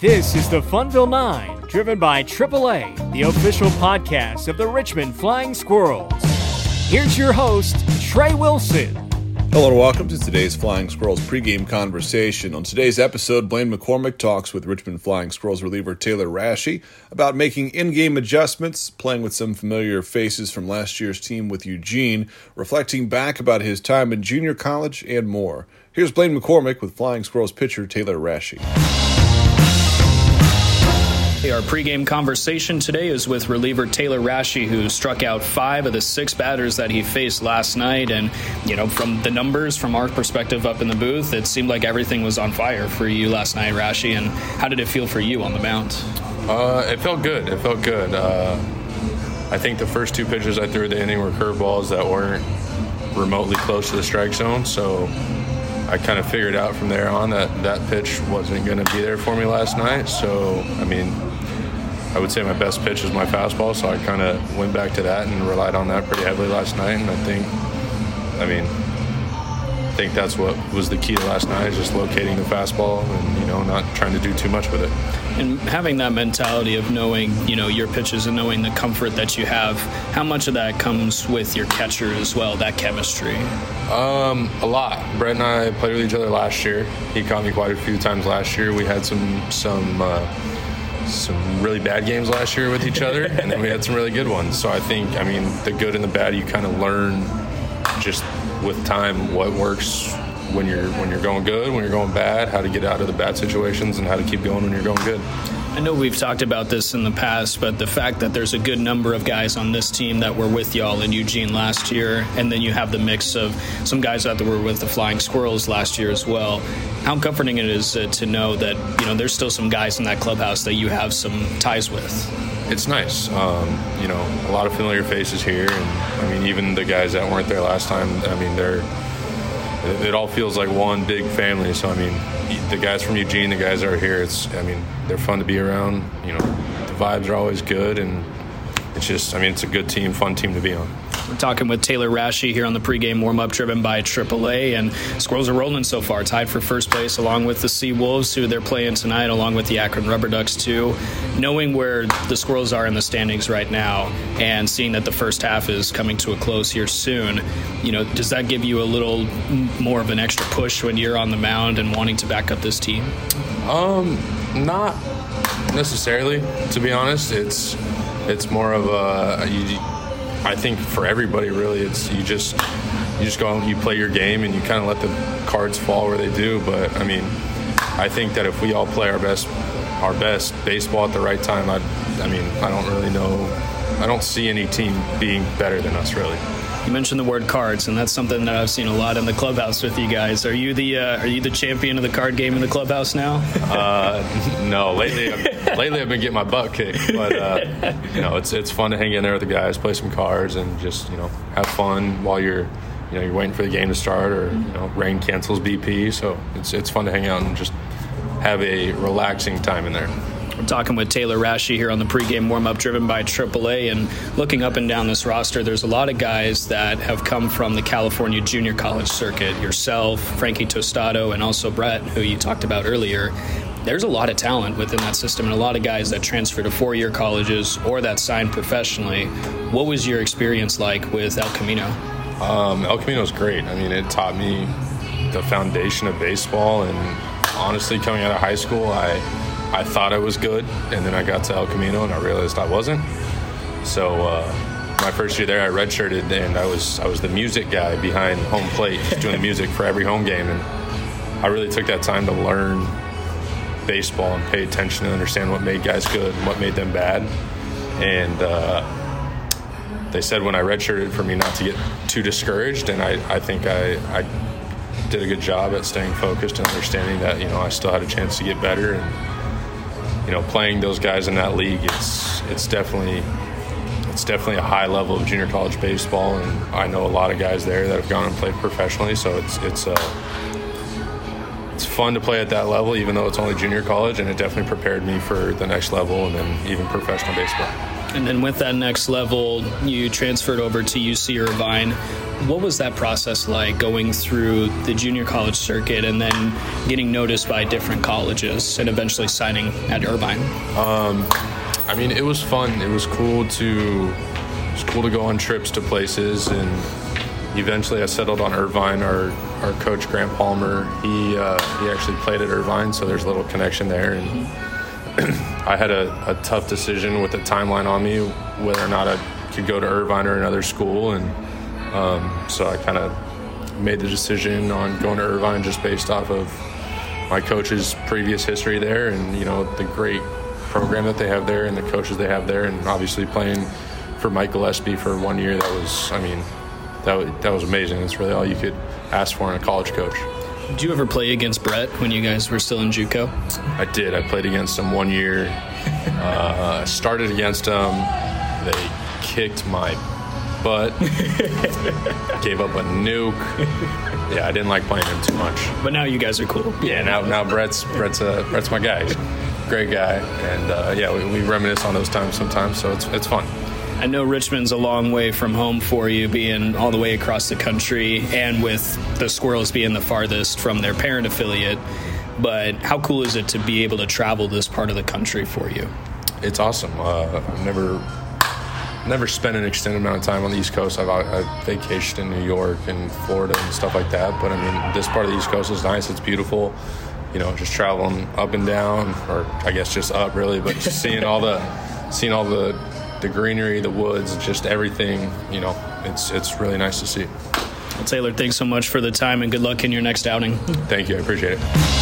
This is the Funville Nine, driven by AAA, the official podcast of the Richmond Flying Squirrels. Here's your host, Trey Wilson. Hello and welcome to today's Flying Squirrels pregame conversation. On today's episode, Blaine McCormick talks with Richmond Flying Squirrels reliever Taylor Rashi about making in-game adjustments, playing with some familiar faces from last year's team with Eugene, reflecting back about his time in junior college, and more. Here's Blaine McCormick with Flying Squirrels pitcher Taylor Rashi. Our pregame conversation today is with reliever Taylor Rashi, who struck out five of the six batters that he faced last night. And, you know, from the numbers, from our perspective up in the booth, it seemed like everything was on fire for you last night, Rashi. And how did it feel for you on the mound? Uh, it felt good. It felt good. Uh, I think the first two pitches I threw at the inning were curveballs that weren't remotely close to the strike zone. So I kind of figured out from there on that that pitch wasn't going to be there for me last night. So, I mean, I would say my best pitch is my fastball, so I kind of went back to that and relied on that pretty heavily last night. And I think, I mean, I think that's what was the key to last night is just locating the fastball and you know not trying to do too much with it. And having that mentality of knowing you know your pitches and knowing the comfort that you have, how much of that comes with your catcher as well? That chemistry. Um, a lot. Brett and I played with each other last year. He caught me quite a few times last year. We had some some. Uh, some really bad games last year with each other, and then we had some really good ones. So I think, I mean, the good and the bad, you kind of learn just with time what works when you're when you're going good, when you're going bad, how to get out of the bad situations, and how to keep going when you're going good. I know we've talked about this in the past, but the fact that there's a good number of guys on this team that were with y'all in Eugene last year, and then you have the mix of some guys that were with the Flying Squirrels last year as well. How comforting it is uh, to know that you know there's still some guys in that clubhouse that you have some ties with. It's nice, um, you know, a lot of familiar faces here, and I mean, even the guys that weren't there last time. I mean, they're it all feels like one big family. So I mean, the guys from Eugene, the guys that are here, it's I mean they're fun to be around. You know, the vibes are always good, and it's just I mean it's a good team, fun team to be on. Talking with Taylor Rashi here on the pregame warm up driven by AAA. And Squirrels are rolling so far, tied for first place along with the SeaWolves, who they're playing tonight, along with the Akron RubberDucks, too. Knowing where the Squirrels are in the standings right now and seeing that the first half is coming to a close here soon, you know, does that give you a little more of an extra push when you're on the mound and wanting to back up this team? Um, not necessarily, to be honest. It's it's more of a you, I think for everybody, really, it's you just you just go and you play your game and you kind of let the cards fall where they do. But I mean, I think that if we all play our best our best baseball at the right time, I I mean, I don't really know. I don't see any team being better than us, really. You mentioned the word cards, and that's something that I've seen a lot in the clubhouse with you guys. Are you the uh, Are you the champion of the card game in the clubhouse now? uh, no, lately, I've, lately I've been getting my butt kicked, but uh, you know, it's it's fun to hang in there with the guys, play some cards, and just you know have fun while you're you know you're waiting for the game to start, or you know rain cancels BP, so it's it's fun to hang out and just have a relaxing time in there. We're talking with Taylor Rashi here on the pregame warm up driven by AAA. And looking up and down this roster, there's a lot of guys that have come from the California junior college circuit. Yourself, Frankie Tostado, and also Brett, who you talked about earlier. There's a lot of talent within that system and a lot of guys that transfer to four year colleges or that sign professionally. What was your experience like with El Camino? Um, El Camino is great. I mean, it taught me the foundation of baseball. And honestly, coming out of high school, I I thought I was good, and then I got to El Camino and I realized I wasn't. So uh, my first year there, I redshirted, and I was I was the music guy behind home plate, just doing the music for every home game, and I really took that time to learn baseball and pay attention and understand what made guys good and what made them bad. And uh, they said when I redshirted for me not to get too discouraged, and I, I think I, I did a good job at staying focused and understanding that you know I still had a chance to get better and you know, playing those guys in that league, it's it's definitely it's definitely a high level of junior college baseball, and I know a lot of guys there that have gone and played professionally. So it's it's uh, it's fun to play at that level, even though it's only junior college, and it definitely prepared me for the next level and then even professional baseball. And then with that next level, you transferred over to UC Irvine. What was that process like going through the junior college circuit and then getting noticed by different colleges and eventually signing at Irvine? Um, I mean, it was fun. It was cool to it was cool to go on trips to places, and eventually I settled on Irvine. Our our coach Grant Palmer, he uh, he actually played at Irvine, so there's a little connection there. And I had a, a tough decision with the timeline on me whether or not I could go to Irvine or another school, and um, so I kind of made the decision on going to Irvine just based off of my coach's previous history there, and you know the great program that they have there and the coaches they have there, and obviously playing for Mike Gillespie for one year. That was, I mean, that that was amazing. That's really all you could ask for in a college coach. Did you ever play against Brett when you guys were still in JUCO? I did. I played against him one year. Uh, started against him. They kicked my butt. Gave up a nuke. Yeah, I didn't like playing him too much. But now you guys are cool. Yeah, now now Brett's Brett's uh, Brett's my guy. Great guy, and uh, yeah, we, we reminisce on those times sometimes. So it's it's fun. I know Richmond's a long way from home for you, being all the way across the country, and with the Squirrels being the farthest from their parent affiliate. But how cool is it to be able to travel this part of the country for you? It's awesome. Uh, I've never never spent an extended amount of time on the East Coast. I've, I've vacationed in New York and Florida and stuff like that. But I mean, this part of the East Coast is nice. It's beautiful. You know, just traveling up and down, or I guess just up really, but just seeing all the seeing all the the greenery, the woods, just everything. You know, it's it's really nice to see. Well, Taylor, thanks so much for the time and good luck in your next outing. Thank you. I appreciate it.